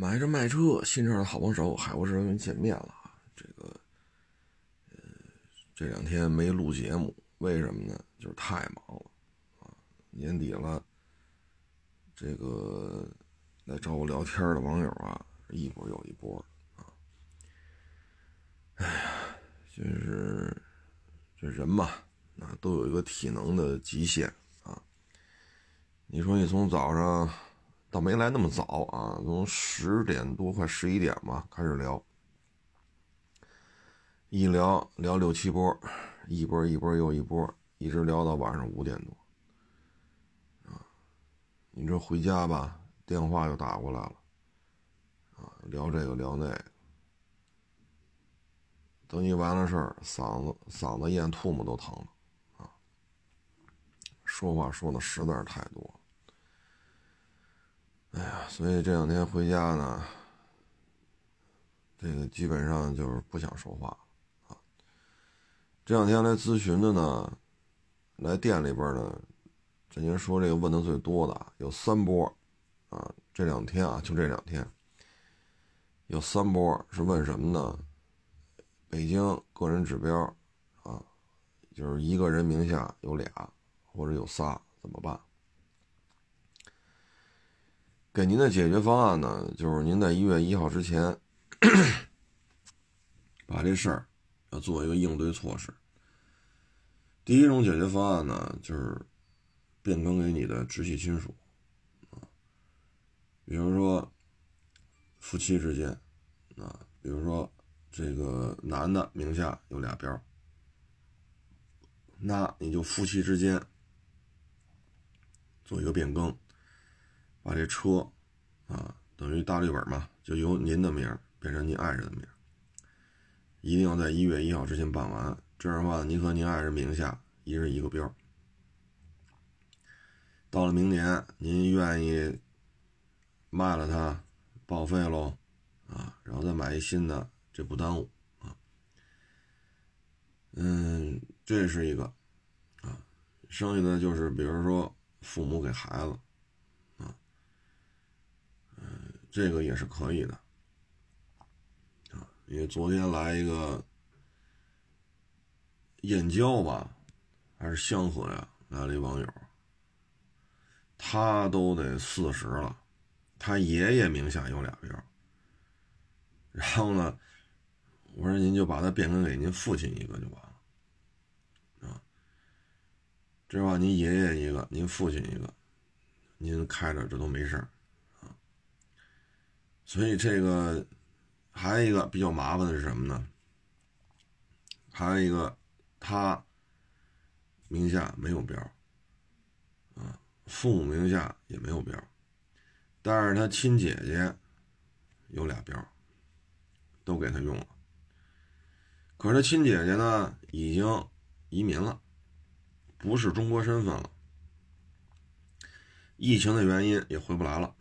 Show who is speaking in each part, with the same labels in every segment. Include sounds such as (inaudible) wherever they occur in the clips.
Speaker 1: 买车卖车，新车的好帮手，海沃士跟见面了。这个，呃，这两天没录节目，为什么呢？就是太忙了啊！年底了，这个来找我聊天的网友啊，一波又一波啊。哎呀，就是这人嘛，啊，都有一个体能的极限啊。你说你从早上。倒没来那么早啊，从十点多快十一点吧开始聊，一聊聊六七波，一波一波又一波，一直聊到晚上五点多。啊，你这回家吧，电话又打过来了，啊，聊这个聊那个，等你完了事儿，嗓子嗓子咽唾沫都疼了，啊，说话说的实在是太多了。哎呀，所以这两天回家呢，这个基本上就是不想说话啊。这两天来咨询的呢，来店里边呢，这您说这个问的最多的有三波啊。这两天啊，就这两天有三波是问什么呢？北京个人指标啊，就是一个人名下有俩或者有仨怎么办？给您的解决方案呢，就是您在一月一号之前，把这事儿要做一个应对措施。第一种解决方案呢，就是变更给你的直系亲属，啊，比如说夫妻之间，啊，比如说这个男的名下有俩标，那你就夫妻之间做一个变更。把这车，啊，等于大绿本嘛，就由您的名变成您爱人的名，一定要在一月一号之前办完。这样的话，您和您爱人名下一人一个标。到了明年，您愿意卖了它，报废喽，啊，然后再买一新的，这不耽误啊。嗯，这是一个，啊，剩下的就是比如说父母给孩子。这个也是可以的，啊，因为昨天来一个燕郊吧，还是香河呀，来了一网友，他都得四十了，他爷爷名下有俩标，然后呢，我说您就把它变更给您父亲一个就完了，啊，这话您爷爷一个，您父亲一个，您开着这都没事儿。所以这个还有一个比较麻烦的是什么呢？还有一个，他名下没有标，啊，父母名下也没有标，但是他亲姐姐有俩标，都给他用了。可是他亲姐姐呢，已经移民了，不是中国身份了，疫情的原因也回不来了。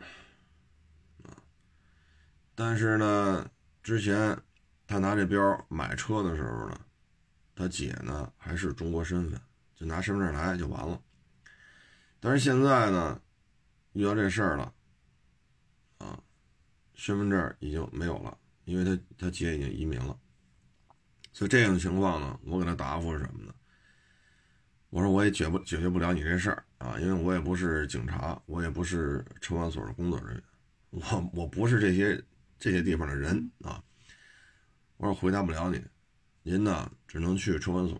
Speaker 1: 但是呢，之前他拿这标买车的时候呢，他姐呢还是中国身份，就拿身份证来就完了。但是现在呢，遇到这事儿了，啊，身份证已经没有了，因为他他姐已经移民了。所以这样的情况呢，我给他答复是什么呢？我说我也解不解决不了你这事儿啊，因为我也不是警察，我也不是车管所的工作人员，我我不是这些。这些地方的人啊，我说回答不了你，您呢只能去车管所，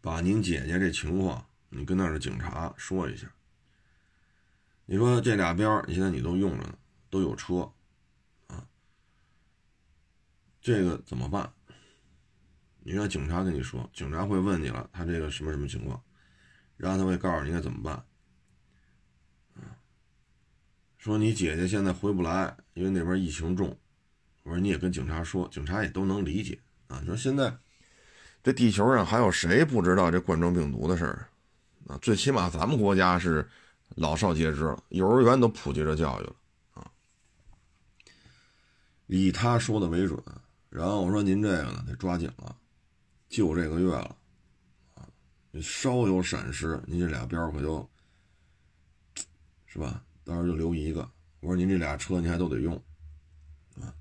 Speaker 1: 把您姐姐这情况，你跟那儿的警察说一下。你说这俩标，你现在你都用着呢，都有车，啊，这个怎么办？你让警察跟你说，警察会问你了，他这个什么什么情况，然后他会告诉你该怎么办。说你姐姐现在回不来，因为那边疫情重。我说你也跟警察说，警察也都能理解啊。你说现在这地球上还有谁不知道这冠状病毒的事儿啊？最起码咱们国家是老少皆知了，幼儿园都普及这教育了啊。以他说的为准。然后我说您这个呢得抓紧了，就这个月了啊。稍有闪失，您这俩边可就，是吧？到时候就留一个，我说您这俩车您还都得用，啊。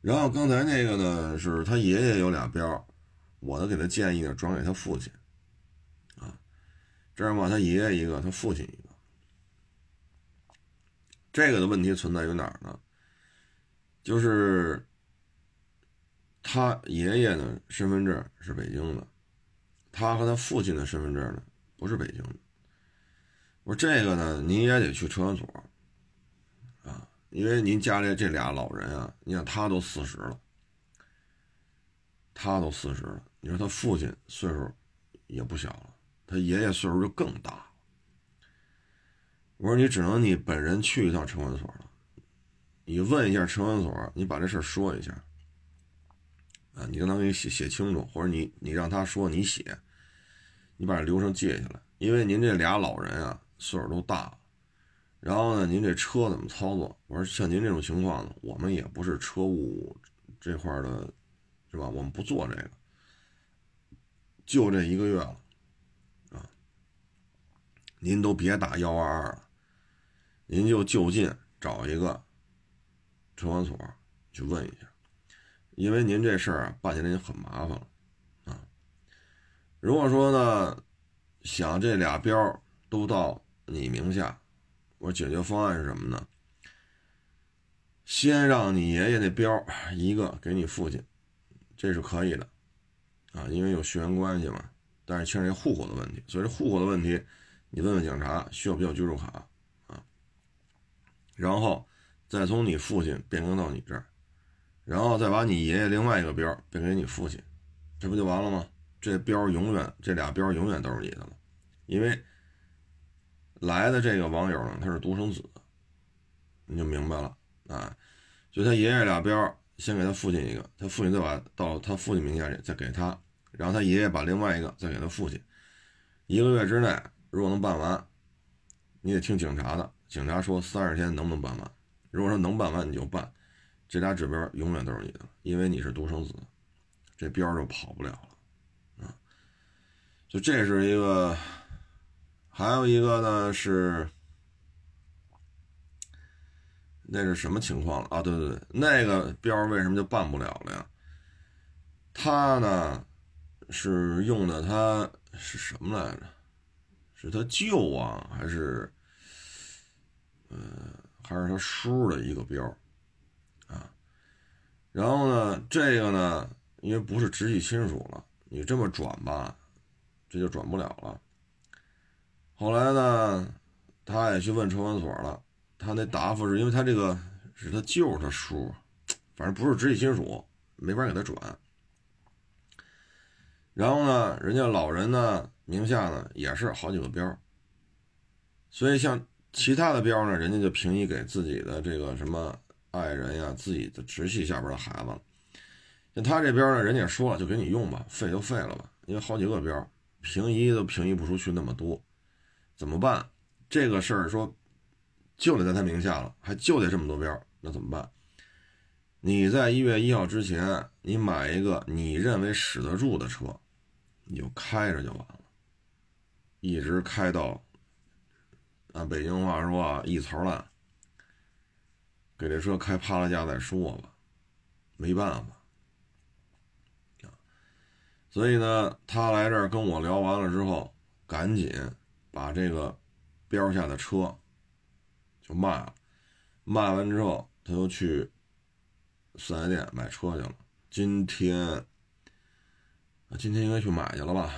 Speaker 1: 然后刚才那个呢，是他爷爷有俩标，我呢给他建议呢转给他父亲，啊，这样吧，他爷爷一个，他父亲一个。这个的问题存在于哪儿呢？就是他爷爷呢身份证是北京的，他和他父亲的身份证呢不是北京的。我说这个呢，您也得去车管所，啊，因为您家里这俩老人啊，你看他都四十了，他都四十了，你说他父亲岁数也不小了，他爷爷岁数就更大。我说你只能你本人去一趟车管所了，你问一下车管所，你把这事说一下，啊，你让他给你写写清楚，或者你你让他说你写，你把这流程记下来，因为您这俩老人啊。岁数都大了，然后呢，您这车怎么操作？我说像您这种情况呢，我们也不是车务这块的，是吧？我们不做这个，就这一个月了，啊，您都别打幺二二了，您就就近找一个车管所去问一下，因为您这事儿啊办起来很麻烦了，啊，如果说呢，想这俩标都到。你名下，我解决方案是什么呢？先让你爷爷那标一个给你父亲，这是可以的，啊，因为有血缘关系嘛。但是牵扯户口的问题，所以这户口的问题，你问问警察需要不需要居住卡啊？然后再从你父亲变更到你这儿，然后再把你爷爷另外一个标变给你父亲，这不就完了吗？这标永远这俩标永远都是你的了，因为。来的这个网友呢，他是独生子，你就明白了啊。就他爷爷俩标，先给他父亲一个，他父亲再把到他父亲名下去，再给他，然后他爷爷把另外一个再给他父亲。一个月之内，如果能办完，你得听警察的，警察说三十天能不能办完？如果说能办完，你就办。这俩指标永远都是你的，因为你是独生子，这标就跑不了了啊。就这是一个。还有一个呢是，那是什么情况了啊？对对对，那个标为什么就办不了了呀？他呢是用的他是什么来着？是他舅啊，还是呃，还是他叔的一个标啊？然后呢，这个呢，因为不是直系亲属了，你这么转吧，这就转不了了。后来呢，他也去问车管所了，他那答复是因为他这个是他舅他叔，反正不是直系亲属，没法给他转。然后呢，人家老人呢名下呢也是好几个标，所以像其他的标呢，人家就平移给自己的这个什么爱人呀、自己的直系下边的孩子。像他这边呢，人家说了就给你用吧，废就废了吧，因为好几个标平移都平移不出去那么多。怎么办？这个事儿说，就得在他名下了，还就得这么多标，那怎么办？你在一月一号之前，你买一个你认为使得住的车，你就开着就完了，一直开到，按北京话说，一槽烂，给这车开趴了架再说吧，没办法。所以呢，他来这儿跟我聊完了之后，赶紧。把这个标下的车就卖了，卖完之后他又去四 S 店买车去了。今天，今天应该去买去了吧？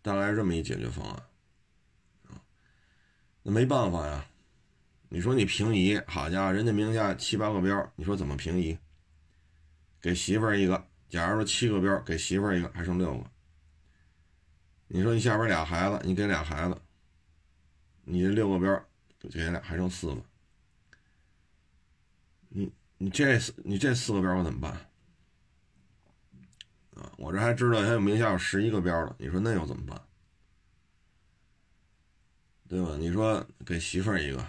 Speaker 1: 大概是这么一解决方案那没办法呀。你说你平移，好家伙，人家名下七八个标，你说怎么平移？给媳妇儿一个，假如说七个标，给媳妇儿一个，还剩六个。你说你下边俩孩子，你给俩孩子，你这六个边给俩，还剩四个。你你这四你这四个边我怎么办？啊，我这还知道他有名下有十一个标了，你说那又怎么办？对吧？你说给媳妇儿一个，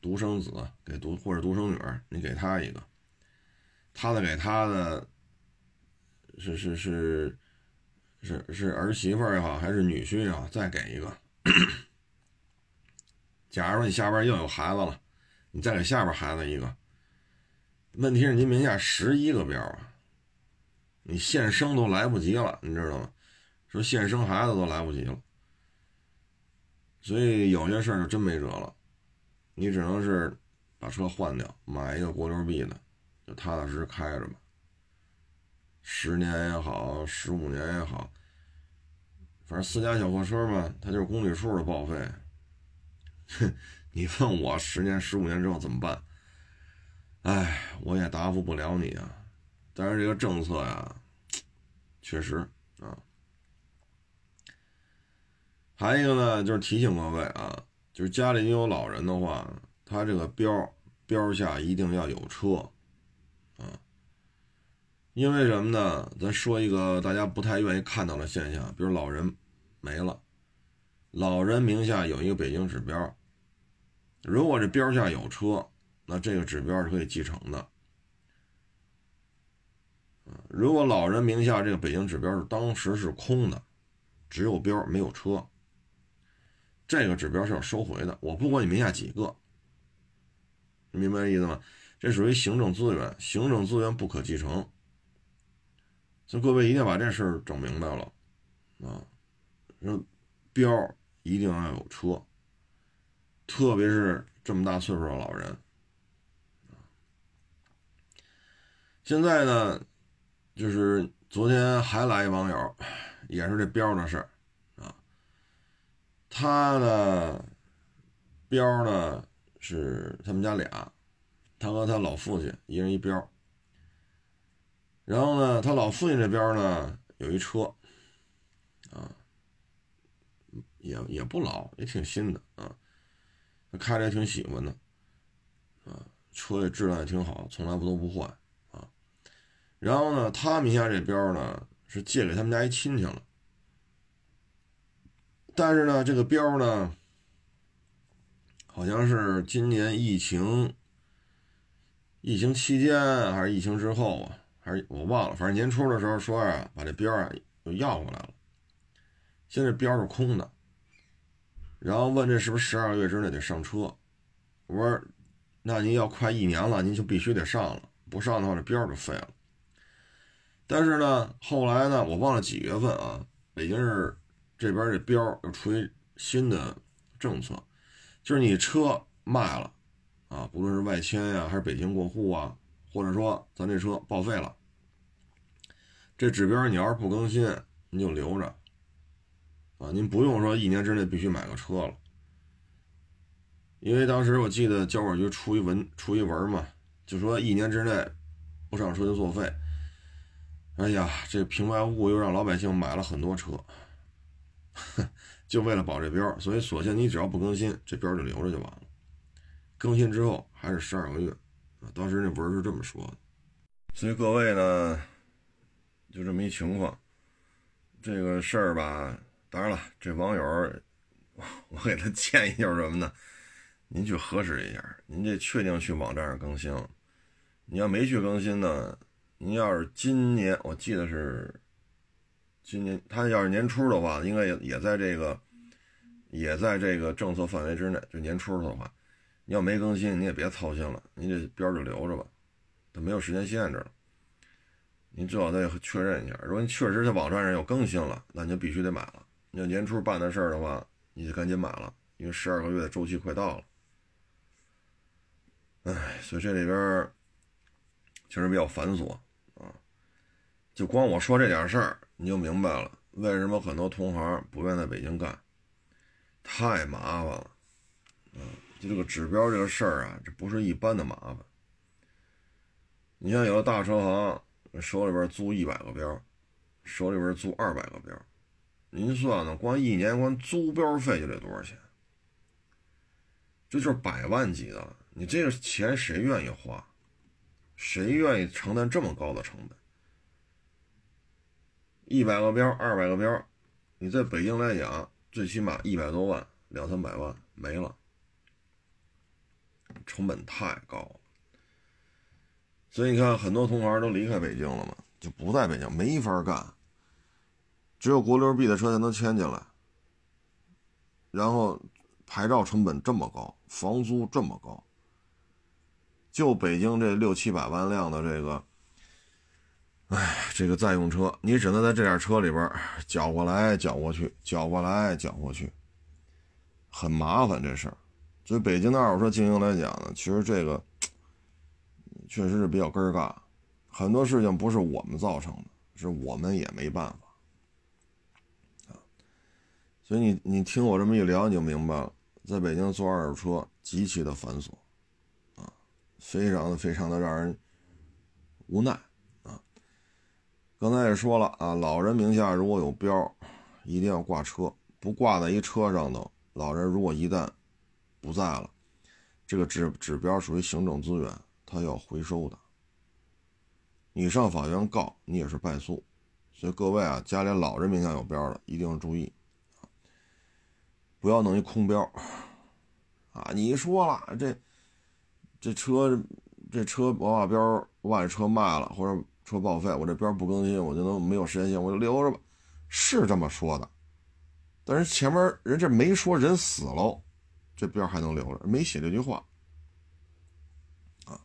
Speaker 1: 独生子给独或者独生女儿，你给他一个，他的给他的，是是是。是是儿媳妇也好，还是女婿也好，再给一个，假如说你下边又有孩子了，你再给下边孩子一个，问题是您名下十一个标啊，你现生都来不及了，你知道吗？说现生孩子都来不及了，所以有些事儿就真没辙了，你只能是把车换掉，买一个国六 B 的，就踏踏实实开着吧。十年也好，十五年也好，反正私家小货车嘛，它就是公里数的报废。哼，(laughs) 你问我十年、十五年之后怎么办？哎，我也答复不了你啊。但是这个政策呀，确实啊。还有一个呢，就是提醒各位啊，就是家里有老人的话，他这个标标下一定要有车。因为什么呢？咱说一个大家不太愿意看到的现象，比如老人没了，老人名下有一个北京指标，如果这标下有车，那这个指标是可以继承的。如果老人名下这个北京指标是当时是空的，只有标没有车，这个指标是要收回的。我不管你名下几个，你明白这意思吗？这属于行政资源，行政资源不可继承。所以各位一定要把这事儿整明白了，啊，说标一定要有车，特别是这么大岁数的老人。现在呢，就是昨天还来一网友，也是这标的事儿，啊，他呢标呢是他们家俩，他和他老父亲一人一标。然后呢，他老父亲这边呢有一车，啊，也也不老，也挺新的啊，他开着也挺喜欢的，啊，车也质量也挺好，从来不都不换啊。然后呢，他名下这标呢是借给他们家一亲戚了，但是呢，这个标呢，好像是今年疫情，疫情期间还是疫情之后啊。还是我忘了，反正年初的时候说啊，把这标啊又要回来了。现在标是空的，然后问这是不是十二个月之内得上车？我说，那您要快一年了，您就必须得上了，不上的话这标就废了。但是呢，后来呢，我忘了几月份啊，北京市这边这标又出于新的政策，就是你车卖了啊，不论是外迁呀，还是北京过户啊。或者说咱这车报废了，这指标你要是不更新，你就留着啊，您不用说一年之内必须买个车了，因为当时我记得交管局出一文出一文嘛，就说一年之内不上车就作废。哎呀，这平白无故又让老百姓买了很多车，(laughs) 就为了保这标，所以索性你只要不更新，这标就留着就完了，更新之后还是十二个月。当时那文是这么说的，所以各位呢，就这么一情况，这个事儿吧，当然了，这网友，(laughs) 我给他建议就是什么呢？您去核实一下，您这确定去网站上更新了？你要没去更新呢？您要是今年，我记得是今年，他要是年初的话，应该也也在这个，也在这个政策范围之内，就年初的话。你要没更新，你也别操心了，你这标就留着吧，它没有时间限制了。你最好再确认一下，如果你确实在网站上有更新了，那你就必须得买了。你要年初办的事儿的话，你就赶紧买了，因为十二个月的周期快到了。哎，所以这里边确实比较繁琐啊。就光我说这点事儿，你就明白了为什么很多同行不愿在北京干，太麻烦了，嗯。这个指标这个事儿啊，这不是一般的麻烦。你像有的大车行手里边租一百个标，手里边租二百个标，您算呢？光一年光租标费就得多少钱？这就是百万级的。你这个钱谁愿意花？谁愿意承担这么高的成本？一百个标，二百个标，你在北京来讲，最起码一百多万，两三百万没了。成本太高，所以你看，很多同行都离开北京了嘛，就不在北京，没法干。只有国六 B 的车才能迁进来，然后牌照成本这么高，房租这么高，就北京这六七百万辆的这个，哎，这个在用车，你只能在这点车里边搅过来搅过去，搅过来搅过去，很麻烦这事儿。所以北京的二手车经营来讲呢，其实这个确实是比较根儿尬，很多事情不是我们造成的，是我们也没办法啊。所以你你听我这么一聊，你就明白了，在北京做二手车极其的繁琐，啊，非常的非常的让人无奈啊。刚才也说了啊，老人名下如果有标，一定要挂车，不挂在一车上头，老人如果一旦不在了，这个指指标属于行政资源，他要回收的。你上法院告，你也是败诉。所以各位啊，家里老人名下有标的，一定要注意。不要弄一空标，啊！你说了，这这车这车我把标我把车卖了，或者车报废，我这标不更新，我就能没有时间线，我就留着吧，是这么说的。但是前面人这没说人死了，这边还能留着，没写这句话。啊，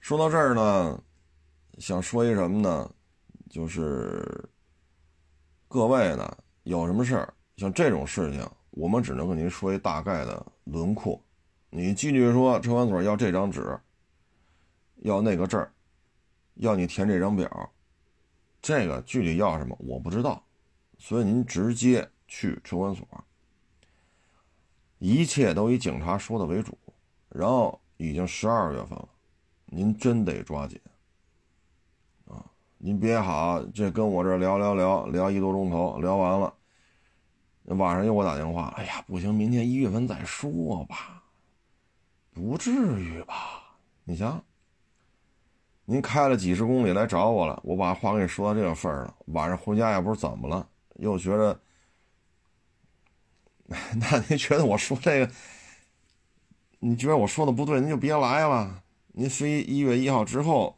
Speaker 1: 说到这儿呢，想说一什么呢？就是各位呢，有什么事儿？像这种事情，我们只能跟您说一大概的轮廓。你继续说，车管所要这张纸，要那个证要你填这张表，这个具体要什么我不知道，所以您直接去车管所，一切都以警察说的为主。然后已经十二月份了，您真得抓紧啊！您别好，这跟我这聊聊聊聊一个多钟头，聊完了。晚上又给我打电话，哎呀，不行，明天一月份再说吧，不至于吧？你想，您开了几十公里来找我了，我把话给你说到这个份儿了，晚上回家也不知道怎么了，又觉得，(laughs) 那您觉得我说这个，你觉得我说的不对，您就别来了，您非一月一号之后，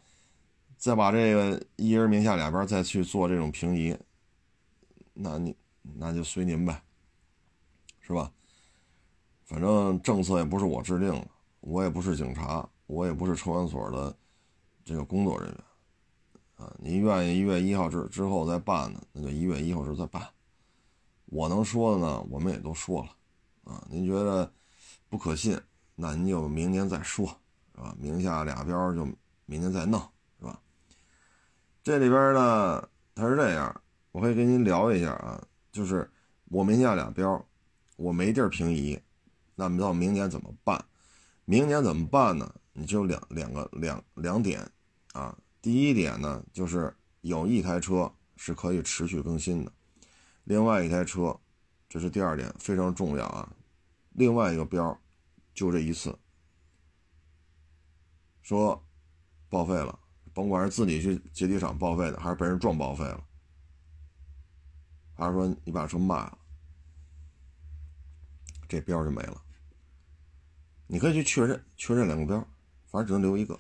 Speaker 1: 再把这个一人名下两边再去做这种平移，那你。那就随您呗，是吧？反正政策也不是我制定的，我也不是警察，我也不是车管所的这个工作人员啊。您愿意一月一号之之后再办呢，那就一月一号之后再办。我能说的呢，我们也都说了啊。您觉得不可信，那您就明年再说，是吧？名下俩标就明年再弄，是吧？这里边呢，它是这样，我可以跟您聊一下啊。就是我名下俩标，我没地儿平移，那么到明年怎么办？明年怎么办呢？你就两两个两两点啊。第一点呢，就是有一台车是可以持续更新的，另外一台车，这是第二点，非常重要啊。另外一个标就这一次，说报废了，甭管是自己去解体厂报废的，还是被人撞报废了。还是说：“你把车卖了，这标就没了。你可以去确认，确认两个标，反正只能留一个。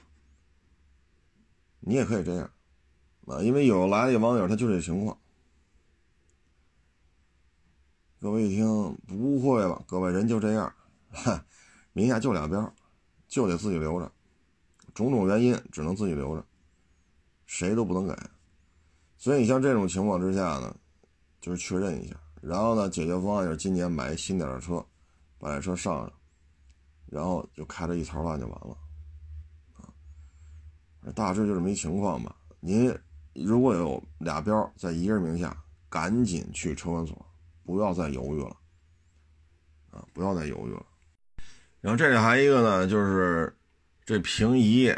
Speaker 1: 你也可以这样，啊，因为有来的网友他就这情况。各位一听，不会吧？各位人就这样，名下就俩标，就得自己留着，种种原因只能自己留着，谁都不能给。所以你像这种情况之下呢？”就是确认一下，然后呢，解决方案就是今年买一新点的车，把这车上上，然后就开着一槽烂就完了，啊，大致就这么一情况吧。您如果有俩标在一个人名下，赶紧去车管所，不要再犹豫了，啊，不要再犹豫了。然后这里还一个呢，就是这平移，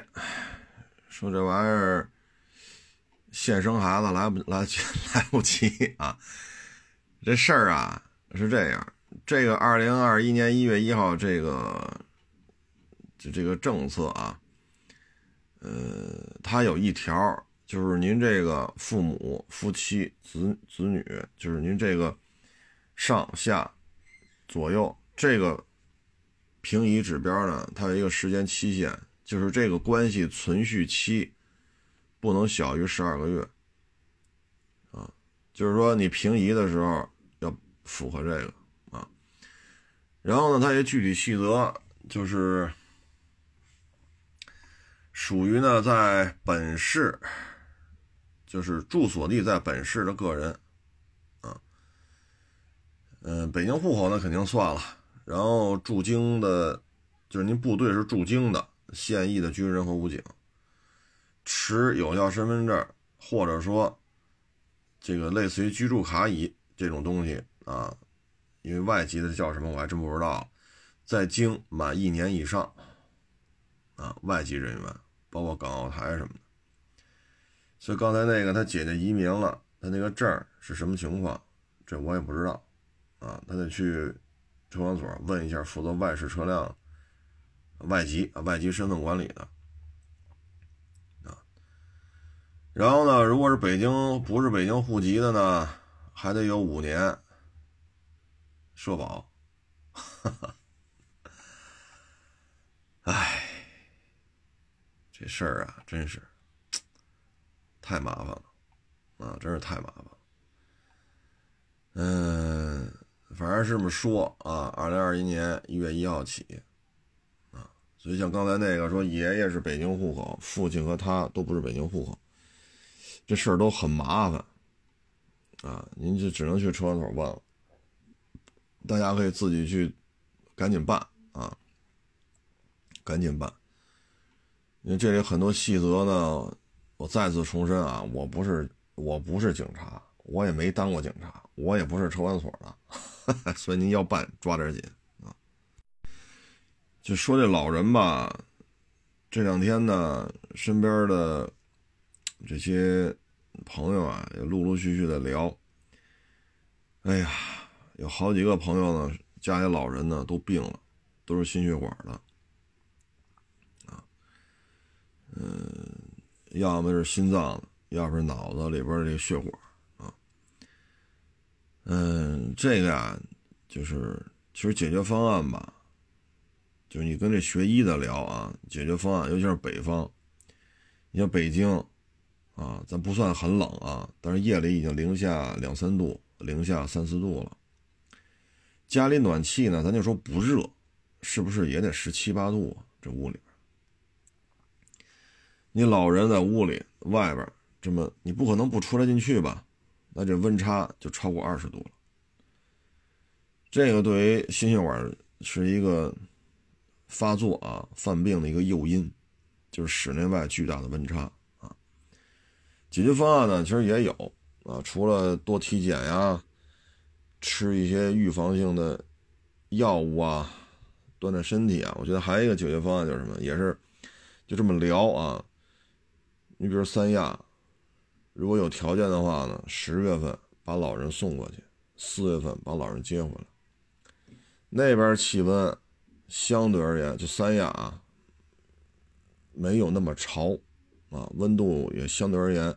Speaker 1: 说这玩意儿。现生孩子来不来 (laughs) 来不及啊！这事儿啊是这样，这个二零二一年一月一号这个就这个政策啊，呃，它有一条，就是您这个父母、夫妻、子子女，就是您这个上下左右这个平移指标呢，它有一个时间期限，就是这个关系存续期。不能小于十二个月，啊，就是说你平移的时候要符合这个啊。然后呢，它也具体细则就是属于呢在本市，就是住所地在本市的个人，嗯，北京户口那肯定算了，然后驻京的，就是您部队是驻京的现役的军人和武警，持有效身份证或者说这个类似于居住卡乙这种东西啊，因为外籍的叫什么我还真不知道。在京满一年以上，啊，外籍人员，包括港澳台什么的。所以刚才那个他姐姐移民了，他那个证是什么情况？这我也不知道，啊，他得去车管所问一下负责外事车辆外籍啊外籍身份管理的，啊。然后呢，如果是北京不是北京户籍的呢，还得有五年社保，哈哈。唉，这事儿啊，真是太麻烦了啊！真是太麻烦。嗯，反正是这么说啊。二零二一年一月一号起啊，所以像刚才那个说，爷爷是北京户口，父亲和他都不是北京户口，这事儿都很麻烦啊。您就只能去车管所问了，大家可以自己去赶紧办啊。赶紧办，因为这里很多细则呢。我再次重申啊，我不是我不是警察，我也没当过警察，我也不是车管所的，(laughs) 所以您要办抓点紧啊。就说这老人吧，这两天呢，身边的这些朋友啊，也陆陆续续的聊。哎呀，有好几个朋友呢，家里老人呢都病了，都是心血管的。嗯，要么是心脏，要不是脑子里边这个血管。嗯，这个呀，就是其实解决方案吧，就是你跟这学医的聊啊，解决方案，尤其是北方，你像北京啊，咱不算很冷啊，但是夜里已经零下两三度，零下三四度了。家里暖气呢，咱就说不热，是不是也得十七八度啊？这屋里边。你老人在屋里外边这么，你不可能不出来进去吧？那这温差就超过二十度了。这个对于心血管是一个发作啊、犯病的一个诱因，就是室内外巨大的温差啊。解决方案呢，其实也有啊，除了多体检呀，吃一些预防性的药物啊，锻炼身体啊，我觉得还有一个解决方案就是什么，也是就这么聊啊。你比如三亚，如果有条件的话呢，十月份把老人送过去，四月份把老人接回来。那边气温相对而言，就三亚啊，没有那么潮，啊，温度也相对而言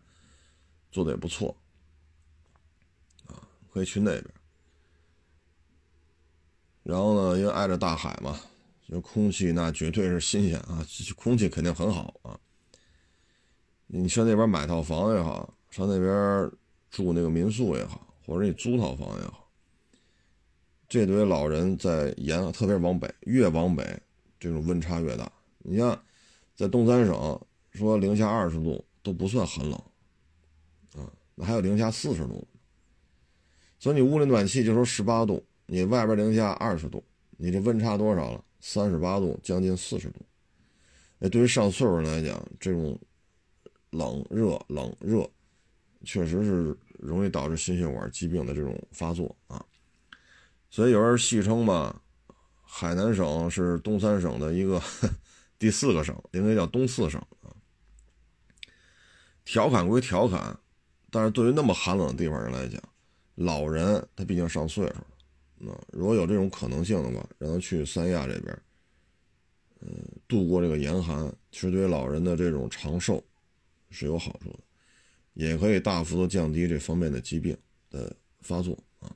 Speaker 1: 做的也不错，啊，可以去那边。然后呢，因为挨着大海嘛，就空气那绝对是新鲜啊，空气肯定很好啊。你上那边买套房也好，上那边住那个民宿也好，或者你租套房也好，这堆老人在沿，特别是往北，越往北这种温差越大。你像在东三省，说零下二十度都不算很冷，啊，那还有零下四十度，所以你屋里暖气就说十八度，你外边零下二十度，你这温差多少了？三十八度，将近四十度。那对于上岁数人来讲，这种。冷热冷热，确实是容易导致心血管疾病的这种发作啊。所以有人戏称吧，海南省是东三省的一个 (laughs) 第四个省，应该叫东四省啊。调侃归调侃，但是对于那么寒冷的地方人来讲，老人他毕竟上岁数了，那如果有这种可能性的话，让他去三亚这边，嗯，度过这个严寒，其实对于老人的这种长寿。是有好处的，也可以大幅度降低这方面的疾病的发作啊。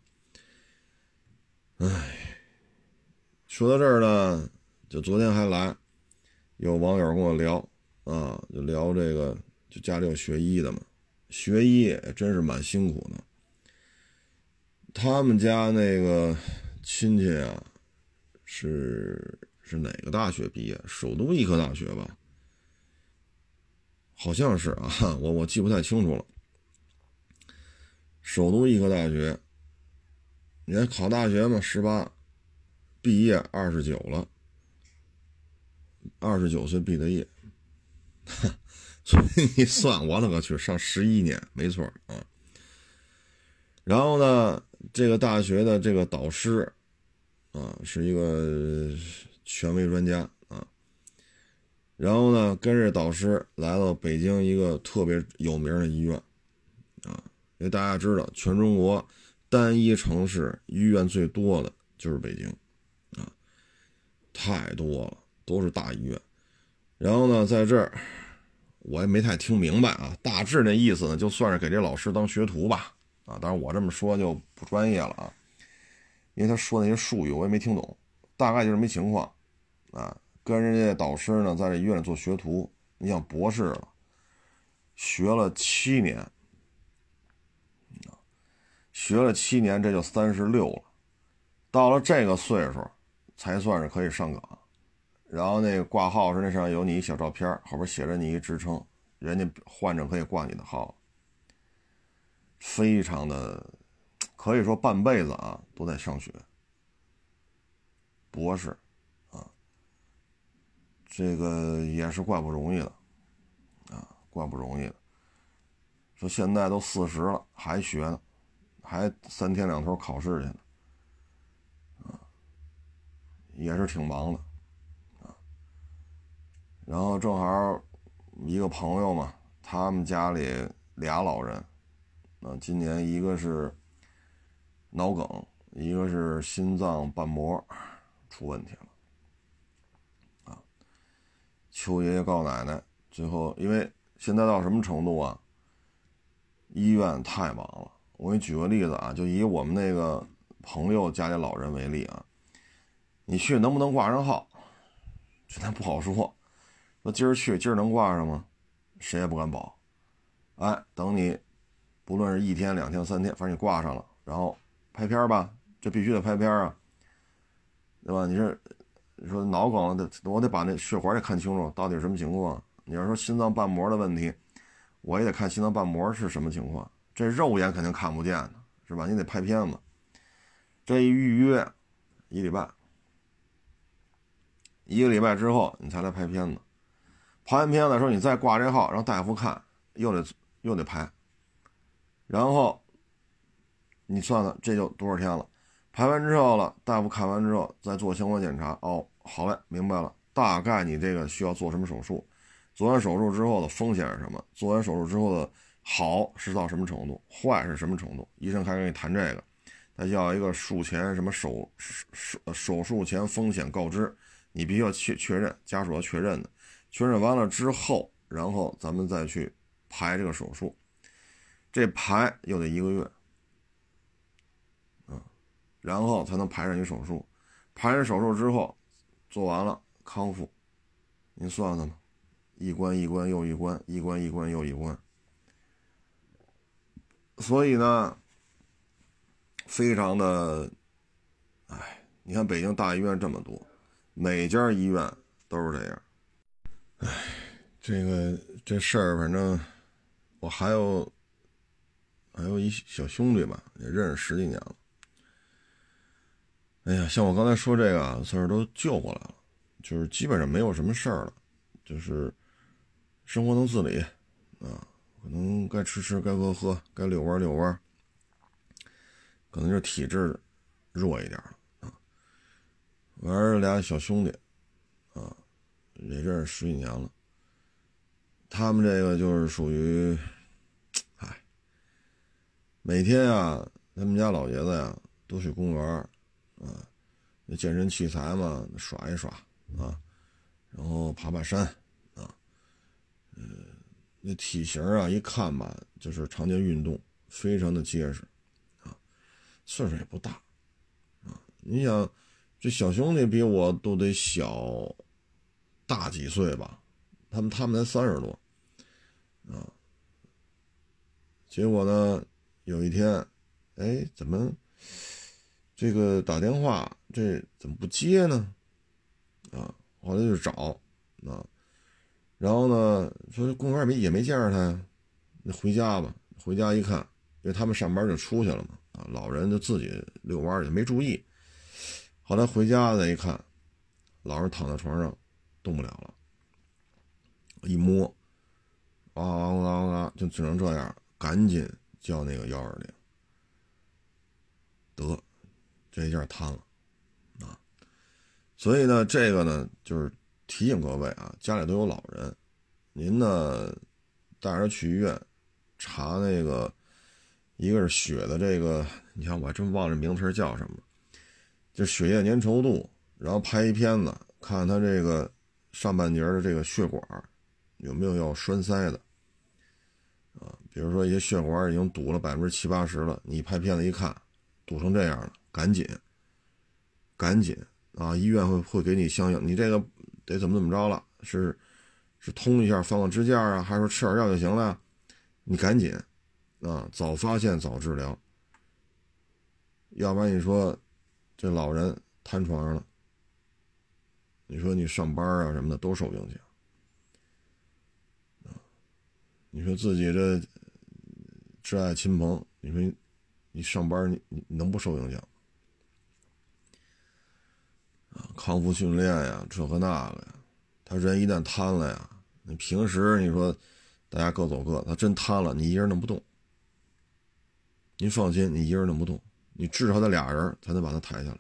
Speaker 1: 哎，说到这儿呢，就昨天还来有网友跟我聊啊，就聊这个，就家里有学医的嘛，学医真是蛮辛苦的。他们家那个亲戚啊，是是哪个大学毕业？首都医科大学吧，好像是啊，(laughs) 我我记不太清楚了。首都医科大学，你看考大学嘛，十八，毕业二十九了，二十九岁毕的业，(laughs) 所以你算，我了个去，上十一年，没错啊。然后呢，这个大学的这个导师，啊，是一个权威专家。然后呢，跟着导师来到北京一个特别有名的医院，啊，因为大家知道，全中国单一城市医院最多的就是北京，啊，太多了，都是大医院。然后呢，在这儿我也没太听明白啊，大致那意思呢，就算是给这老师当学徒吧。啊，当然我这么说就不专业了啊，因为他说那些术语我也没听懂，大概就是没情况，啊，跟人家导师呢在这医院做学徒，你想博士了，学了七年，学了七年这就三十六了，到了这个岁数才算是可以上岗，然后那个挂号是那上有你一小照片，后边写着你一职称，人家患者可以挂你的号。非常的，可以说半辈子啊都在上学，博士，这个也是怪不容易的，啊，怪不容易的。说现在都四十了还学呢，还三天两头考试去呢，啊，也是挺忙的，啊。然后正好一个朋友嘛，他们家里俩老人。啊，今年一个是脑梗，一个是心脏瓣膜出问题了。求爷爷告奶奶，最后因为现在到什么程度啊？医院太忙了。我给你举个例子啊，就以我们那个朋友家里老人为例啊，你去能不能挂上号？这咱不好说。说今儿去，今儿能挂上吗？谁也不敢保。哎，等你。不论是一天、两天、三天，反正你挂上了，然后拍片吧，这必须得拍片啊，对吧？你这你说脑梗，得我得把那血管也看清楚，到底什么情况？你要说心脏瓣膜的问题，我也得看心脏瓣膜是什么情况。这肉眼肯定看不见的，是吧？你得拍片子，这一预约一礼拜，一个礼拜之后你才来拍片子，拍完片子的时候你再挂这号，让大夫看，又得又得拍。然后，你算算这就多少天了？拍完之后了，大夫看完之后再做相关检查。哦，好嘞，明白了。大概你这个需要做什么手术？做完手术之后的风险是什么？做完手术之后的好是到什么程度？坏是什么程度？医生开始跟你谈这个，他要一个术前什么手手手术前风险告知，你必须要确确认，家属要确认的。确认完了之后，然后咱们再去排这个手术。这排又得一个月，啊，然后才能排上你手术。排上手术之后，做完了康复，您算算吧，一关一关又一关，一关一关又一关。所以呢，非常的，哎，你看北京大医院这么多，每家医院都是这样。哎，这个这事儿，反正我还有。还有一小兄弟吧，也认识十几年了。哎呀，像我刚才说这个，算是都救过来了，就是基本上没有什么事儿了，就是生活能自理啊，可能该吃吃，该喝喝，该遛弯遛弯，可能就体质弱一点了啊。玩俩小兄弟啊，也认识十几年了，他们这个就是属于。哎每天啊，他们家老爷子呀都去公园啊，那健身器材嘛耍一耍啊，然后爬爬山啊，呃，那体型啊一看吧就是常年运动，非常的结实啊，岁数也不大啊。你想，这小兄弟比我都得小大几岁吧？他们他们才三十多啊，结果呢？有一天，哎，怎么这个打电话这怎么不接呢？啊，后来就找啊，然后呢，说公园没也没见着他呀，那回家吧。回家一看，因为他们上班就出去了嘛，啊，老人就自己遛弯去，没注意。后来回家再一看，老人躺在床上，动不了了。一摸，啊啊啊啊，就只能这样，赶紧叫那个幺二零。得，这一下瘫了，啊，所以呢，这个呢，就是提醒各位啊，家里都有老人，您呢带着去医院查那个，一个是血的这个，你看我还真忘了名词叫什么，就血液粘稠度，然后拍一片子，看他这个上半截的这个血管有没有要栓塞的，啊，比如说一些血管已经堵了百分之七八十了，你拍片子一看。堵成这样了，赶紧，赶紧啊！医院会会给你相应，你这个得怎么怎么着了？是是通一下放个支架啊，还是说吃点药就行了？你赶紧啊，早发现早治疗，要不然你说这老人瘫床上了，你说你上班啊什么的都受影响啊！你说自己这挚爱亲朋，你说。你上班，你你能不受影响？康复训练呀，这和那个呀，他人一旦瘫了呀，你平时你说大家各走各，他真瘫了，你一人弄不动。您放心，你一人弄不动，你至少得俩人才能把他抬下来，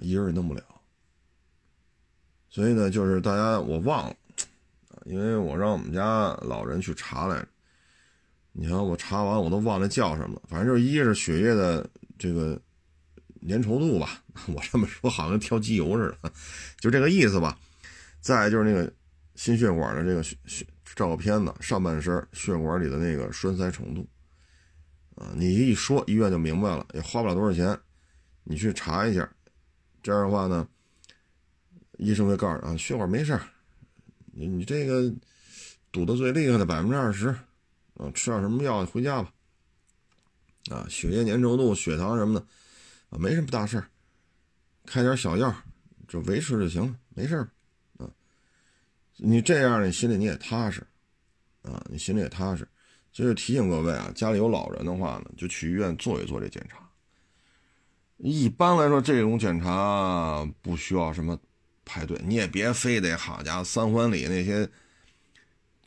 Speaker 1: 一人也弄不了。所以呢，就是大家我忘了，因为我让我们家老人去查来着。你看，我查完我都忘了叫什么。反正就是一是血液的这个粘稠度吧，我这么说好像挑机油似的，就这个意思吧。再就是那个心血管的这个血血照片子，上半身血管里的那个栓塞程度啊，你一说医院就明白了，也花不了多少钱，你去查一下。这样的话呢，医生会告诉啊，血管没事你你这个堵得最厉害的百分之二十。啊，吃点什么药回家吧。啊，血液粘稠度、血糖什么的，啊，没什么大事儿，开点小药，就维持就行了，没事儿。啊，你这样你心里你也踏实，啊，你心里也踏实。所以提醒各位啊，家里有老人的话呢，就去医院做一做这检查。一般来说，这种检查不需要什么排队，你也别非得好家伙三环里那些。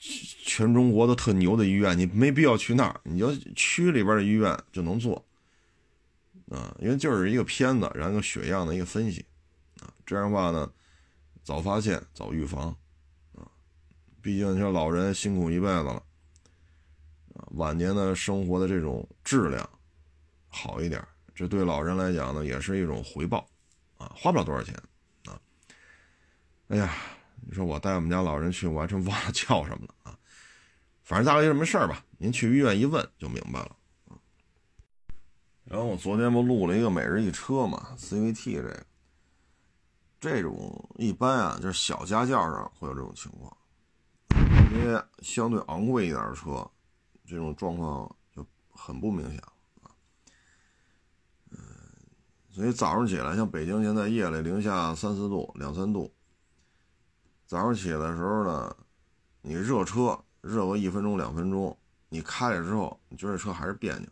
Speaker 1: 全中国都特牛的医院，你没必要去那儿，你就区里边的医院就能做，啊，因为就是一个片子，然后血样的一个分析，啊，这样的话呢，早发现早预防，啊，毕竟像老人辛苦一辈子了，啊，晚年的生活的这种质量好一点，这对老人来讲呢也是一种回报，啊，花不了多少钱，啊，哎呀。你说我带我们家老人去，我还真忘了 (laughs) 叫什么了啊。反正大概有什么事儿吧，您去医院一问就明白了。然后我昨天不录了一个每日一车嘛，CVT 这个，这种一般啊，就是小家轿上会有这种情况，因为相对昂贵一点的车，这种状况就很不明显了。嗯，所以早上起来，像北京现在夜里零下三四度、两三度。早上起来的时候呢，你热车热个一分钟两分钟，你开了之后，你觉得这车还是别扭，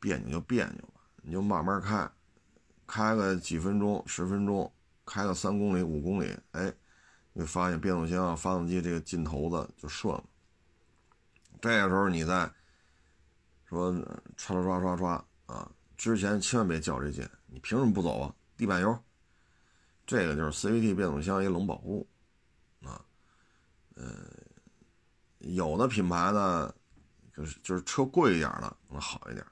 Speaker 1: 别扭就别扭吧，你就慢慢开，开个几分钟十分钟，开个三公里五公里，哎，你发现变速箱发动机这个劲头子就顺了。这个时候你再说唰唰唰唰啊，之前千万别较这劲，你凭什么不走啊？地板油，这个就是 CVT 变速箱一冷保护啊。呃，有的品牌呢，就是就是车贵一点的能好一点，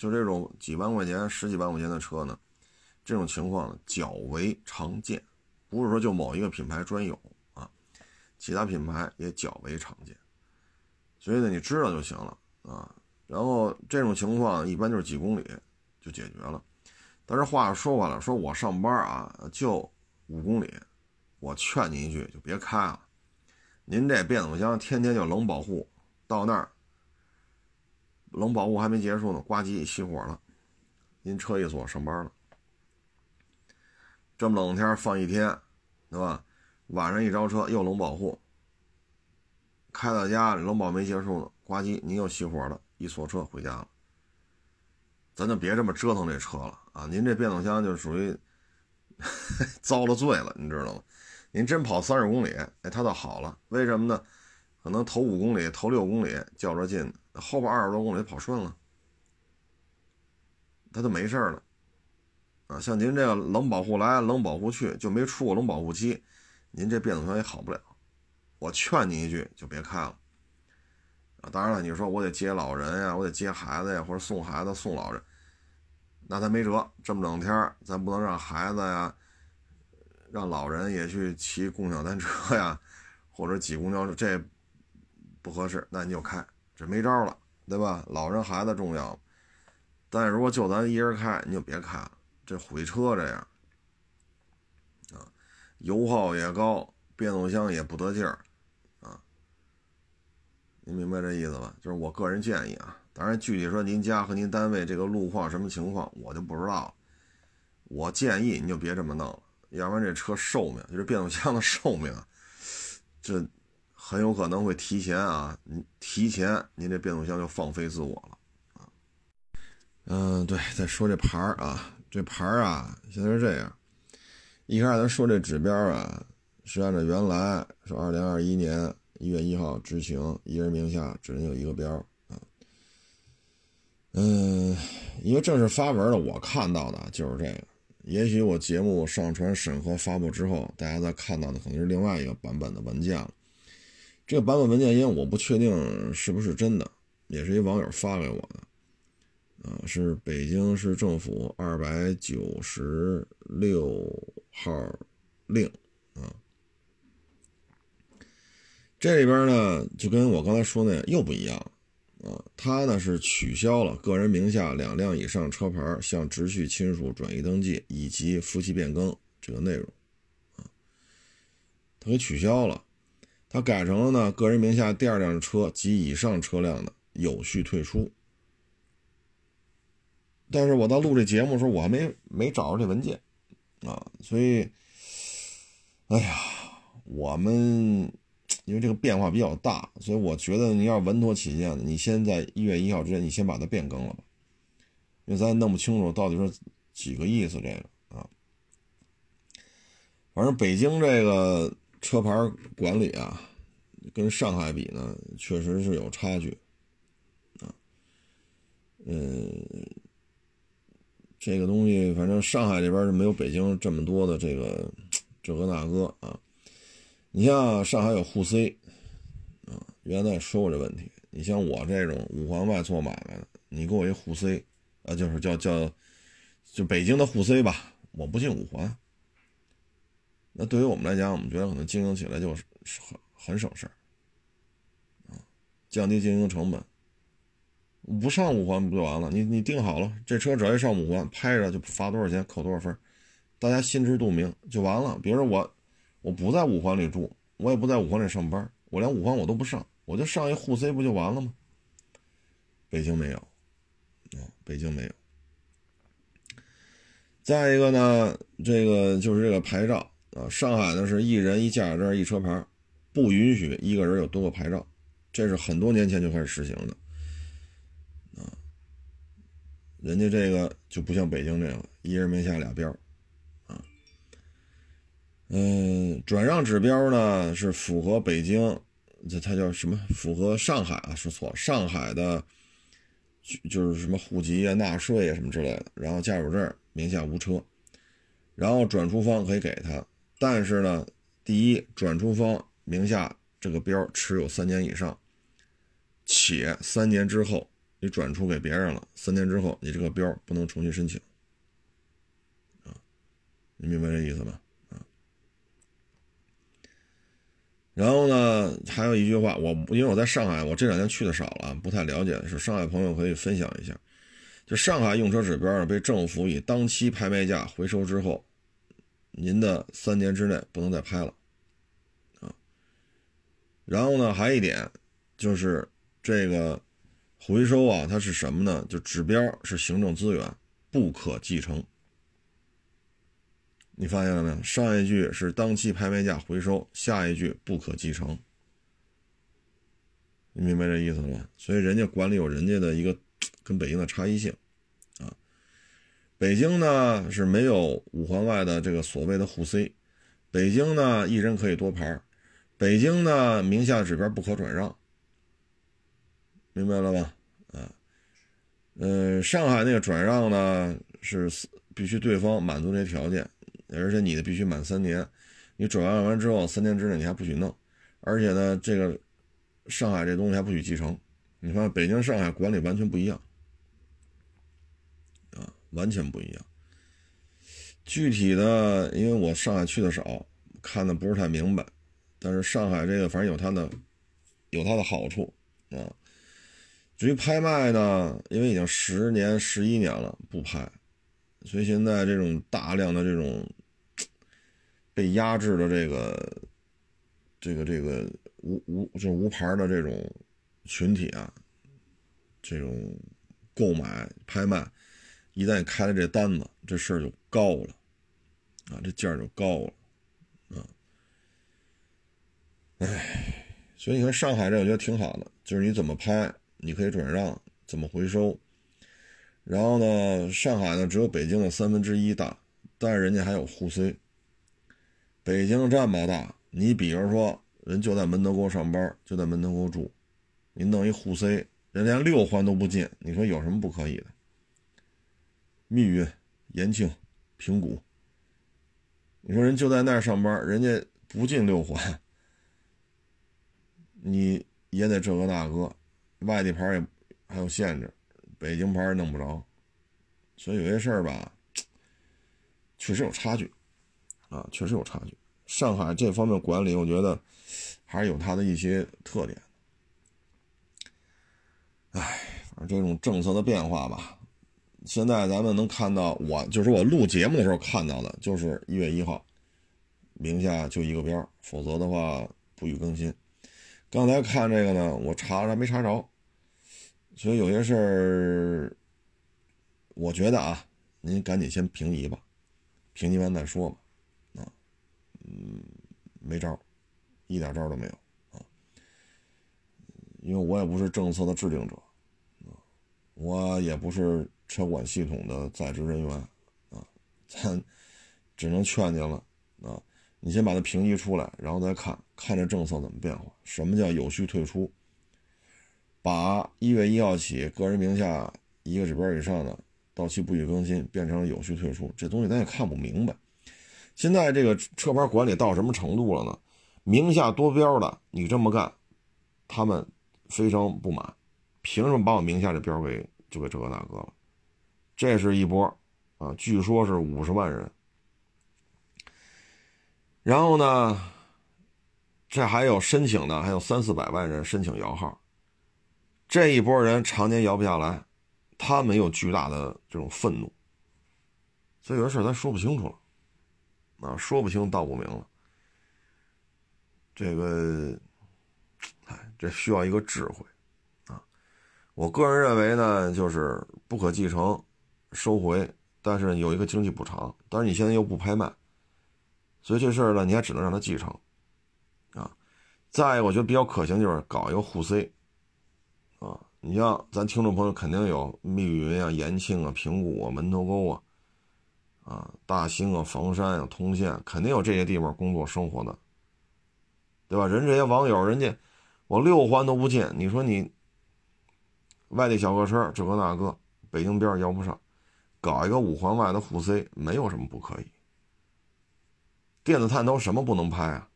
Speaker 1: 就这种几万块钱、十几万块钱的车呢，这种情况较为常见，不是说就某一个品牌专有啊，其他品牌也较为常见，所以呢，你知道就行了啊。然后这种情况一般就是几公里就解决了，但是话说回来，说我上班啊就五公里，我劝你一句，就别开了。您这变速箱天天就冷保护，到那儿冷保护还没结束呢，呱唧熄火了，您车一锁上班了。这么冷天放一天，对吧？晚上一着车又冷保护，开到家里冷保没结束呢，呱唧您又熄火了，一锁车回家了。咱就别这么折腾这车了啊！您这变速箱就属于 (laughs) 遭了罪了，你知道吗？您真跑三十公里，哎，它倒好了，为什么呢？可能头五公里、头六公里较着劲，后边二十多公里跑顺了，他就没事了。啊，像您这个冷保护来冷保护去，就没出过冷保护期，您这变速箱也好不了。我劝你一句，就别开了。啊，当然了，你说我得接老人呀，我得接孩子呀，或者送孩子送老人，那咱没辙。这么冷天咱不能让孩子呀，让老人也去骑共享单车呀，或者挤公交车，这不合适。那你就开，这没招了，对吧？老人孩子重要。但是如果就咱一人开，你就别开了。这毁车这样，啊，油耗也高，变速箱也不得劲儿，啊，您明白这意思吧？就是我个人建议啊，当然具体说您家和您单位这个路况什么情况，我就不知道了。我建议你就别这么弄了，要不然这车寿命，就是变速箱的寿命，这很有可能会提前啊，提前您这变速箱就放飞自我了，啊，嗯，对，再说这牌儿啊。这牌儿啊，现在是这样。一开始咱说这指标啊，是按照原来是二零二一年一月一号执行，一人名下只能有一个标啊。嗯，因为正式发文的，我看到的就是这个。也许我节目上传审核发布之后，大家再看到的可能是另外一个版本的文件了。这个版本文件，因为我不确定是不是真的，也是一网友发给我的。啊，是北京市政府二百九十六号令啊，这里边呢就跟我刚才说那又不一样啊，他呢是取消了个人名下两辆以上车牌向直系亲属转移登记以及夫妻变更这个内容啊，他给取消了，它改成了呢个人名下第二辆车及以上车辆的有序退出。但是我到录这节目的时候，我还没没找着这文件，啊，所以，哎呀，我们因为这个变化比较大，所以我觉得你要稳妥起见，你先在一月一号之前，你先把它变更了吧，因为咱也弄不清楚到底是几个意思这个啊。反正北京这个车牌管理啊，跟上海比呢，确实是有差距，啊，嗯。这个东西，反正上海这边是没有北京这么多的这个这个那个啊。你像上海有沪 C 啊，原来说过这问题。你像我这种五环外做买卖的，你给我一沪 C 啊，就是叫叫就北京的沪 C 吧，我不进五环。那对于我们来讲，我们觉得可能经营起来就是很很省事儿啊，降低经营成本。不上五环不就完了？你你定好了，这车只要一上五环，拍着就罚多少钱，扣多少分，大家心知肚明就完了。比如说我，我不在五环里住，我也不在五环里上班，我连五环我都不上，我就上一沪 C 不就完了吗？北京没有，啊，北京没有。再一个呢，这个就是这个牌照啊，上海呢是一人一驾驶证一车牌，不允许一个人有多个牌照，这是很多年前就开始实行的。啊人家这个就不像北京这个一人名下俩标，啊，嗯，转让指标呢是符合北京，这它叫什么？符合上海啊？说错了，上海的，就是什么户籍啊、纳税啊什么之类的。然后驾驶证名下无车，然后转出方可以给他，但是呢，第一，转出方名下这个标持有三年以上，且三年之后。你转出给别人了，三年之后你这个标不能重新申请，啊，你明白这意思吗？啊，然后呢，还有一句话，我因为我在上海，我这两天去的少了，不太了解，是上海朋友可以分享一下。就上海用车指标被政府以当期拍卖价回收之后，您的三年之内不能再拍了，啊，然后呢，还一点就是这个。回收啊，它是什么呢？就指标是行政资源，不可继承。你发现了没有？上一句是当期拍卖价回收，下一句不可继承。你明白这意思了吧？所以人家管理有人家的一个跟北京的差异性。北京呢是没有五环外的这个所谓的沪 C，北京呢一人可以多牌，北京呢名下指标不可转让，明白了吧？啊，呃，上海那个转让呢是必须对方满足这些条件。而且你的必须满三年，你转让完之后三年之内你还不许弄，而且呢，这个上海这东西还不许继承。你看北京、上海管理完全不一样，完全不一样。具体的，因为我上海去的少，看的不是太明白。但是上海这个反正有它的有它的好处啊。至于拍卖呢，因为已经十年、十一年了不拍，所以现在这种大量的这种。被压制的这个，这个这个无无就无牌的这种群体啊，这种购买拍卖，一旦开了这单子，这事儿就高了啊，这价就高了啊。哎，所以你看上海这，我觉得挺好的，就是你怎么拍，你可以转让，怎么回收。然后呢，上海呢只有北京的三分之一大，但是人家还有沪 C。北京这么大，你比如说人就在门头沟上班，就在门头沟住，你弄一沪 C，人连六环都不进，你说有什么不可以的？密云、延庆、平谷，你说人就在那儿上班，人家不进六环，你也得这个那个，外地牌也还有限制，北京牌也弄不着，所以有些事儿吧，确实有差距。啊，确实有差距。上海这方面管理，我觉得还是有它的一些特点。哎，反正这种政策的变化吧，现在咱们能看到，我就是我录节目的时候看到的，就是一月一号，名下就一个标，否则的话不予更新。刚才看这个呢，我查了没查着，所以有些事儿，我觉得啊，您赶紧先平移吧，平移完再说吧。啊嗯，没招一点招都没有啊！因为我也不是政策的制定者啊，我也不是车管系统的在职人员啊，咱只能劝您了啊！你先把它评级出来，然后再看看这政策怎么变化。什么叫有序退出？把一月一号起个人名下一个指标以上的到期不予更新变成有序退出，这东西咱也看不明白。现在这个车牌管理到什么程度了呢？名下多标的，你这么干，他们非常不满。凭什么把我名下这标给就给这个大哥了？这是一波啊，据说是五十万人。然后呢，这还有申请的，还有三四百万人申请摇号。这一波人常年摇不下来，他们有巨大的这种愤怒。所以有的事咱说不清楚了。啊，说不清道不明了。这个，哎，这需要一个智慧啊。我个人认为呢，就是不可继承，收回，但是有一个经济补偿。但是你现在又不拍卖，所以这事儿呢，你还只能让他继承啊。再一个，我觉得比较可行就是搞一个沪 C 啊。你像咱听众朋友肯定有密云啊、延庆啊、平谷啊、门头沟啊。啊，大兴啊，房山啊，通县肯定有这些地方工作生活的，对吧？人这些网友，人家我六环都不进，你说你外地小客车这个那个，北京边儿摇不上，搞一个五环外的沪 C，没有什么不可以。电子探头什么不能拍啊？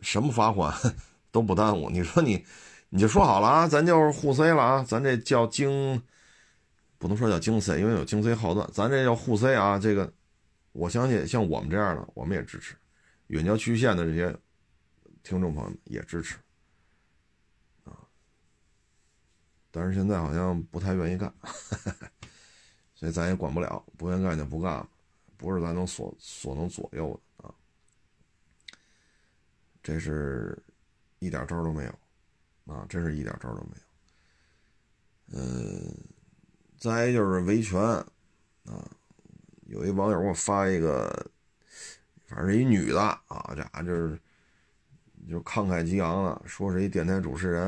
Speaker 1: 什么罚款 (laughs) 都不耽误。你说你，你就说好了啊，咱就是沪 C 了啊，咱这叫京。不能说叫京 C，因为有京 C 号段，咱这叫沪 C 啊。这个，我相信像我们这样的，我们也支持。远郊区县的这些听众朋友们也支持啊。但是现在好像不太愿意干，(laughs) 这咱也管不了，不愿干就不干了，不是咱能所所能左右的啊。这是一点招都没有啊，真是一点招都没有。嗯。再就是维权啊，有一网友给我发一个，反正是一女的啊，这就是就慷慨激昂的，说是一电台主持人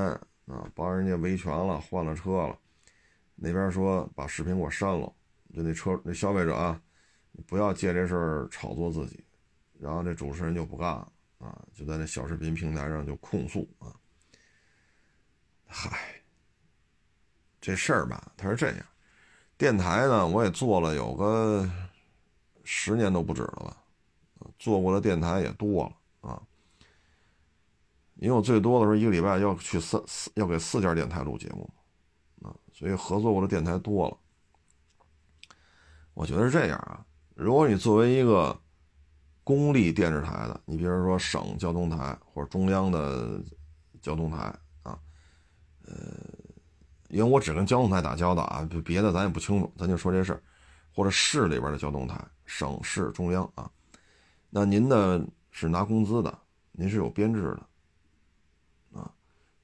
Speaker 1: 啊，帮人家维权了，换了车了，那边说把视频给我删了，就那车那消费者啊，不要借这事儿炒作自己，然后这主持人就不干了啊，就在那小视频平台上就控诉啊，嗨。这事儿吧，他是这样，电台呢，我也做了有个十年都不止了吧，做过的电台也多了啊。因为我最多的时候一个礼拜要去三四要给四家电台录节目，啊，所以合作过的电台多了。我觉得是这样啊，如果你作为一个公立电视台的，你比如说省交通台或者中央的交通台啊，呃。因为我只跟交通台打交道啊，别的咱也不清楚，咱就说这事儿，或者市里边的交通台，省市中央啊，那您呢是拿工资的，您是有编制的，啊，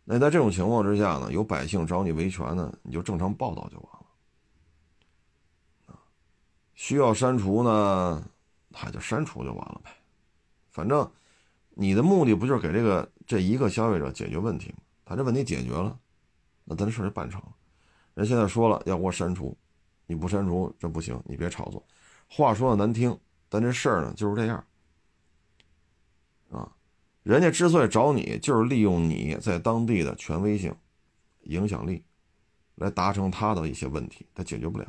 Speaker 1: 那在这种情况之下呢，有百姓找你维权呢，你就正常报道就完，需要删除呢，那就删除就完了呗，反正你的目的不就是给这个这一个消费者解决问题吗？他这问题解决了。那咱这事就办成了，人现在说了要给我删除，你不删除这不行，你别炒作。话说的难听，但这事儿呢就是这样，啊，人家之所以找你，就是利用你在当地的权威性、影响力，来达成他的一些问题，他解决不了。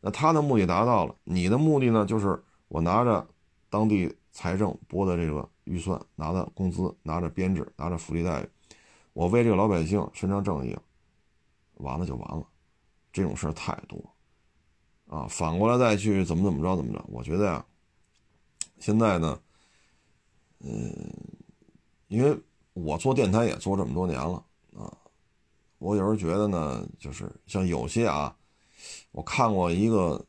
Speaker 1: 那他的目的达到了，你的目的呢，就是我拿着当地财政拨的这个预算，拿着工资，拿着编制，拿着福利待遇，我为这个老百姓伸张正义。完了就完了，这种事儿太多，啊，反过来再去怎么怎么着怎么着，我觉得呀，现在呢，嗯，因为我做电台也做这么多年了啊，我有时候觉得呢，就是像有些啊，我看过一个，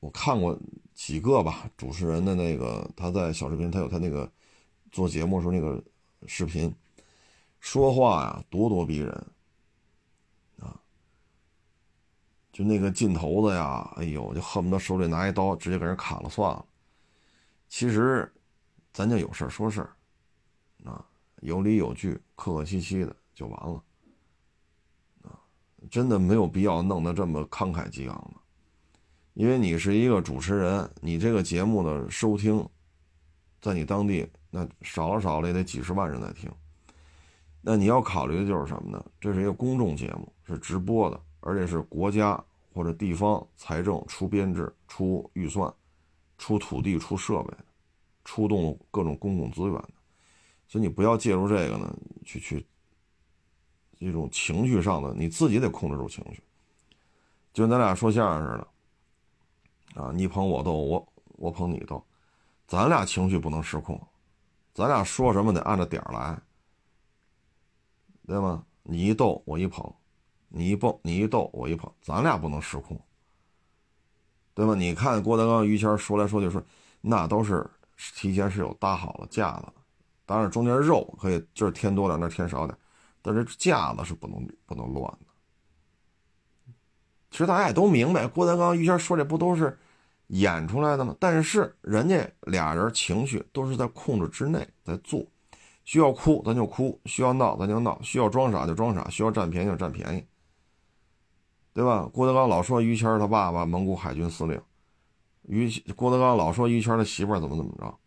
Speaker 1: 我看过几个吧，主持人的那个他在小视频，他有他那个做节目时候那个视频，说话呀咄咄逼人。啊就那个劲头子呀，哎呦，就恨不得手里拿一刀，直接给人砍了算了。其实，咱就有事说事儿，啊，有理有据，客客气气的就完了，真的没有必要弄得这么慷慨激昂的。因为你是一个主持人，你这个节目的收听，在你当地那少了少了也得几十万人在听。那你要考虑的就是什么呢？这是一个公众节目，是直播的。而且是国家或者地方财政出编制、出预算、出土地、出设备出动各种公共资源，所以你不要介入这个呢，去去一种情绪上的，你自己得控制住情绪。就跟咱俩说相声似的，啊，你捧我逗，我我捧你逗，咱俩情绪不能失控，咱俩说什么得按着点儿来，对吗？你一逗，我一捧。你一蹦，你一逗，我一捧，咱俩不能失控，对吧？你看郭德纲、于谦说来说去说，那都是提前是有搭好了架子，当然中间肉可以这儿添多点，那添少点，但是架子是不能不能乱的。其实大家也都明白，郭德纲、于谦说这不都是演出来的吗？但是人家俩人情绪都是在控制之内在做，需要哭咱就哭，需要闹咱就闹，需要装傻就装傻，需要占便宜就占便宜。对吧？郭德纲老说于谦他爸爸蒙古海军司令，于郭德纲老说于谦的媳妇怎么怎么着，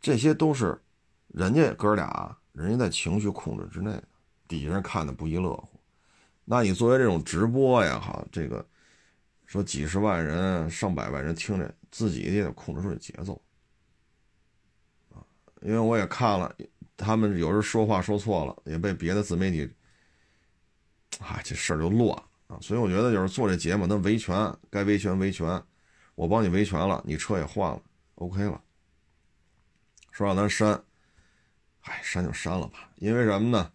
Speaker 1: 这些都是人家哥俩人家在情绪控制之内，底下人看的不亦乐乎。那你作为这种直播呀，哈，这个说几十万人、上百万人听着，自己也得控制住节奏啊。因为我也看了，他们有时候说话说错了，也被别的自媒体，啊，这事儿就乱。啊，所以我觉得就是做这节目，那维权该维权维权，我帮你维权了，你车也换了，OK 了。说让咱删，哎，删就删了吧。因为什么呢？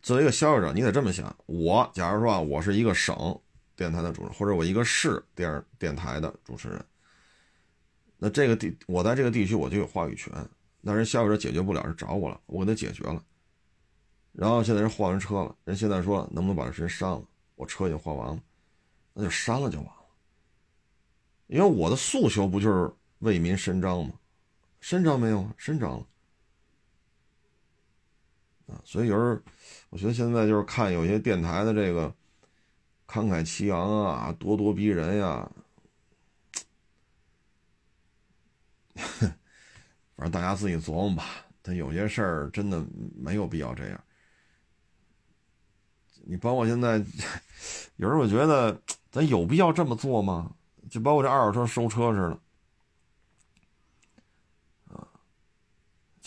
Speaker 1: 作为一个消费者，你得这么想：我假如说啊，我是一个省电台的主持人，或者我一个市电电台的主持人，那这个地我在这个地区我就有话语权。那人消费者解决不了，是找我了，我给他解决了。然后现在人换完车了，人现在说能不能把这人删了？我车已经换完了，那就删了就完了。因为我的诉求不就是为民伸张吗？伸张没有？伸张了。啊，所以有时候我觉得现在就是看有些电台的这个慷慨激昂啊，咄咄逼人呀，(laughs) 反正大家自己琢磨吧。他有些事儿真的没有必要这样。你包括现在，(laughs) 有时候我觉得咱有必要这么做吗？就包括这二手车收车似的。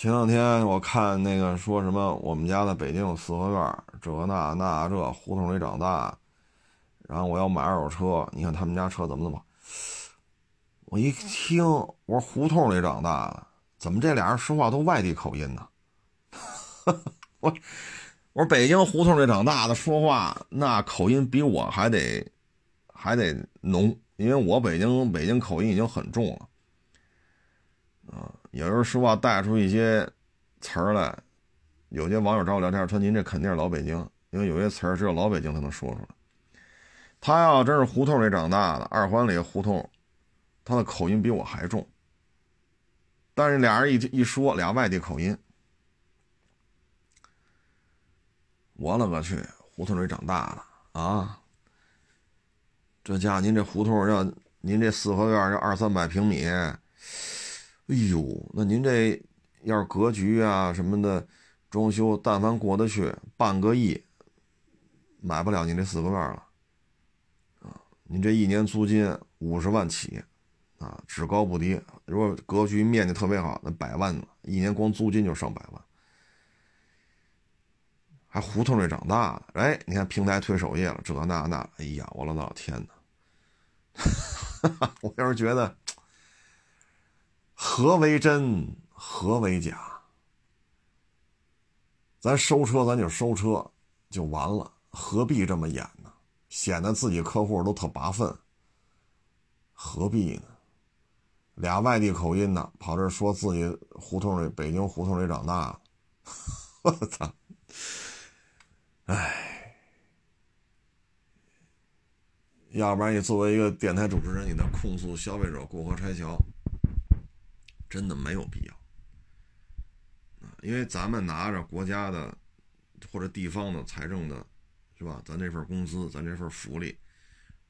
Speaker 1: 前两天我看那个说什么，我们家在北京有四合院，这那那这胡同里长大，然后我要买二手车，你看他们家车怎么怎么，我一听，我说胡同里长大的，怎么这俩人说话都外地口音呢？(laughs) 我我说北京胡同里长大的说话那口音比我还得还得浓，因为我北京北京口音已经很重了，啊。有时候说话带出一些词儿来，有些网友找我聊天说：“您这肯定是老北京，因为有些词儿只有老北京才能说出来。”他要真是胡同里长大的，二环里胡同，他的口音比我还重。但是俩人一一说，俩外地口音，我勒个去！胡同里长大的啊，这家您这胡同要您这四合院要二三百平米。哎呦，那您这要是格局啊什么的，装修但凡过得去，半个亿买不了您这四合院了啊！您这一年租金五十万起啊，只高不低。如果格局面积特别好，那百万呢，一年光租金就上百万。还胡同里长大的，哎，你看平台推首页了，这那那，哎呀，我的老天哪！(laughs) 我要是觉得。何为真，何为假？咱收车，咱就收车，就完了，何必这么演呢？显得自己客户都特拔分，何必呢？俩外地口音呢，跑这说自己胡同里，北京胡同里长大，(laughs) 我操！哎，要不然你作为一个电台主持人，你在控诉消费者过河拆桥。真的没有必要啊，因为咱们拿着国家的或者地方的财政的，是吧？咱这份工资，咱这份福利，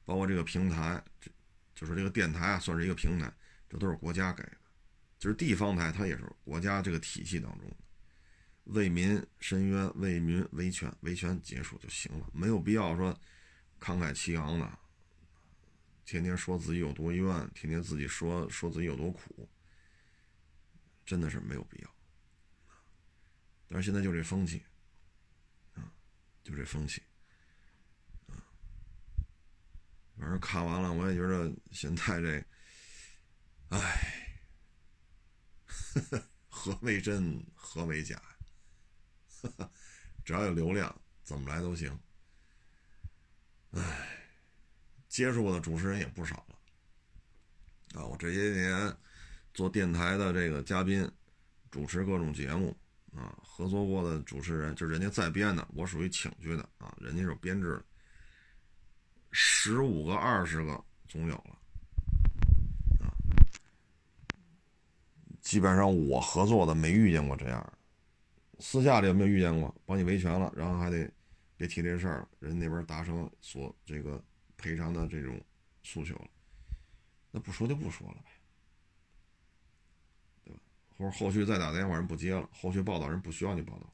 Speaker 1: 包括这个平台，就就是这个电台啊，算是一个平台，这都是国家给的。就是地方台，它也是国家这个体系当中的，为民伸冤，为民维权，维权结束就行了，没有必要说慷慨激昂的，天天说自己有多冤，天天自己说说自己有多苦。真的是没有必要，但是现在就这风气，啊，就这风气，啊，反正看完了，我也觉得现在这，哎，(laughs) 何为真，何为假？(laughs) 只要有流量，怎么来都行。哎，接触过的主持人也不少了，啊，我这些年。做电台的这个嘉宾，主持各种节目啊，合作过的主持人，就人家在编的，我属于请去的啊，人家是编制的，十五个、二十个总有了啊。基本上我合作的没遇见过这样，私下里有没有遇见过？帮你维权了，然后还得别提这事儿，人那边达成所这个赔偿的这种诉求了，那不说就不说了呗。或者后续再打电话人不接了，后续报道人不需要你报道，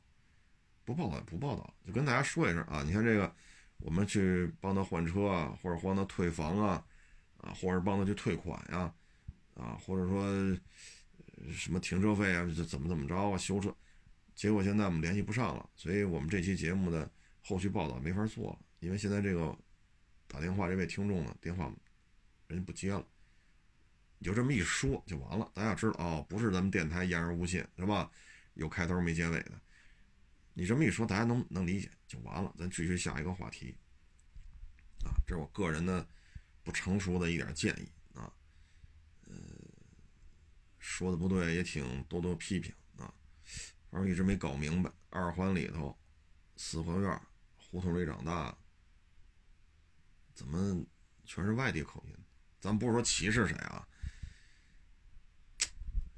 Speaker 1: 不报道不报道，就跟大家说一声啊。你看这个，我们去帮他换车啊，或者帮他退房啊，啊，或者帮他去退款呀，啊，或者说什么停车费啊，就怎么怎么着啊，修车，结果现在我们联系不上了，所以我们这期节目的后续报道没法做了，因为现在这个打电话这位听众呢，电话人家不接了。你就这么一说就完了，大家知道哦，不是咱们电台言而无信是吧？有开头没结尾的，你这么一说，大家能能理解就完了。咱继续下一个话题啊，这是我个人的不成熟的一点建议啊，呃，说的不对也请多多批评啊。反正一直没搞明白，二环里头四合院胡同里长大，怎么全是外地口音。咱不是说歧视谁啊，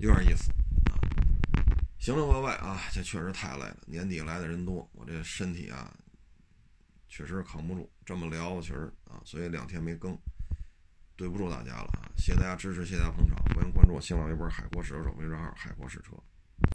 Speaker 1: 有点意思啊。行了，各位啊，这确实太累了。年底来的人多，我这身体啊，确实扛不住。这么聊，其实啊，所以两天没更，对不住大家了啊！谢谢大家支持，谢谢大家捧场，欢迎关注我新浪微博“海阔试车手”微信号“海阔试车”。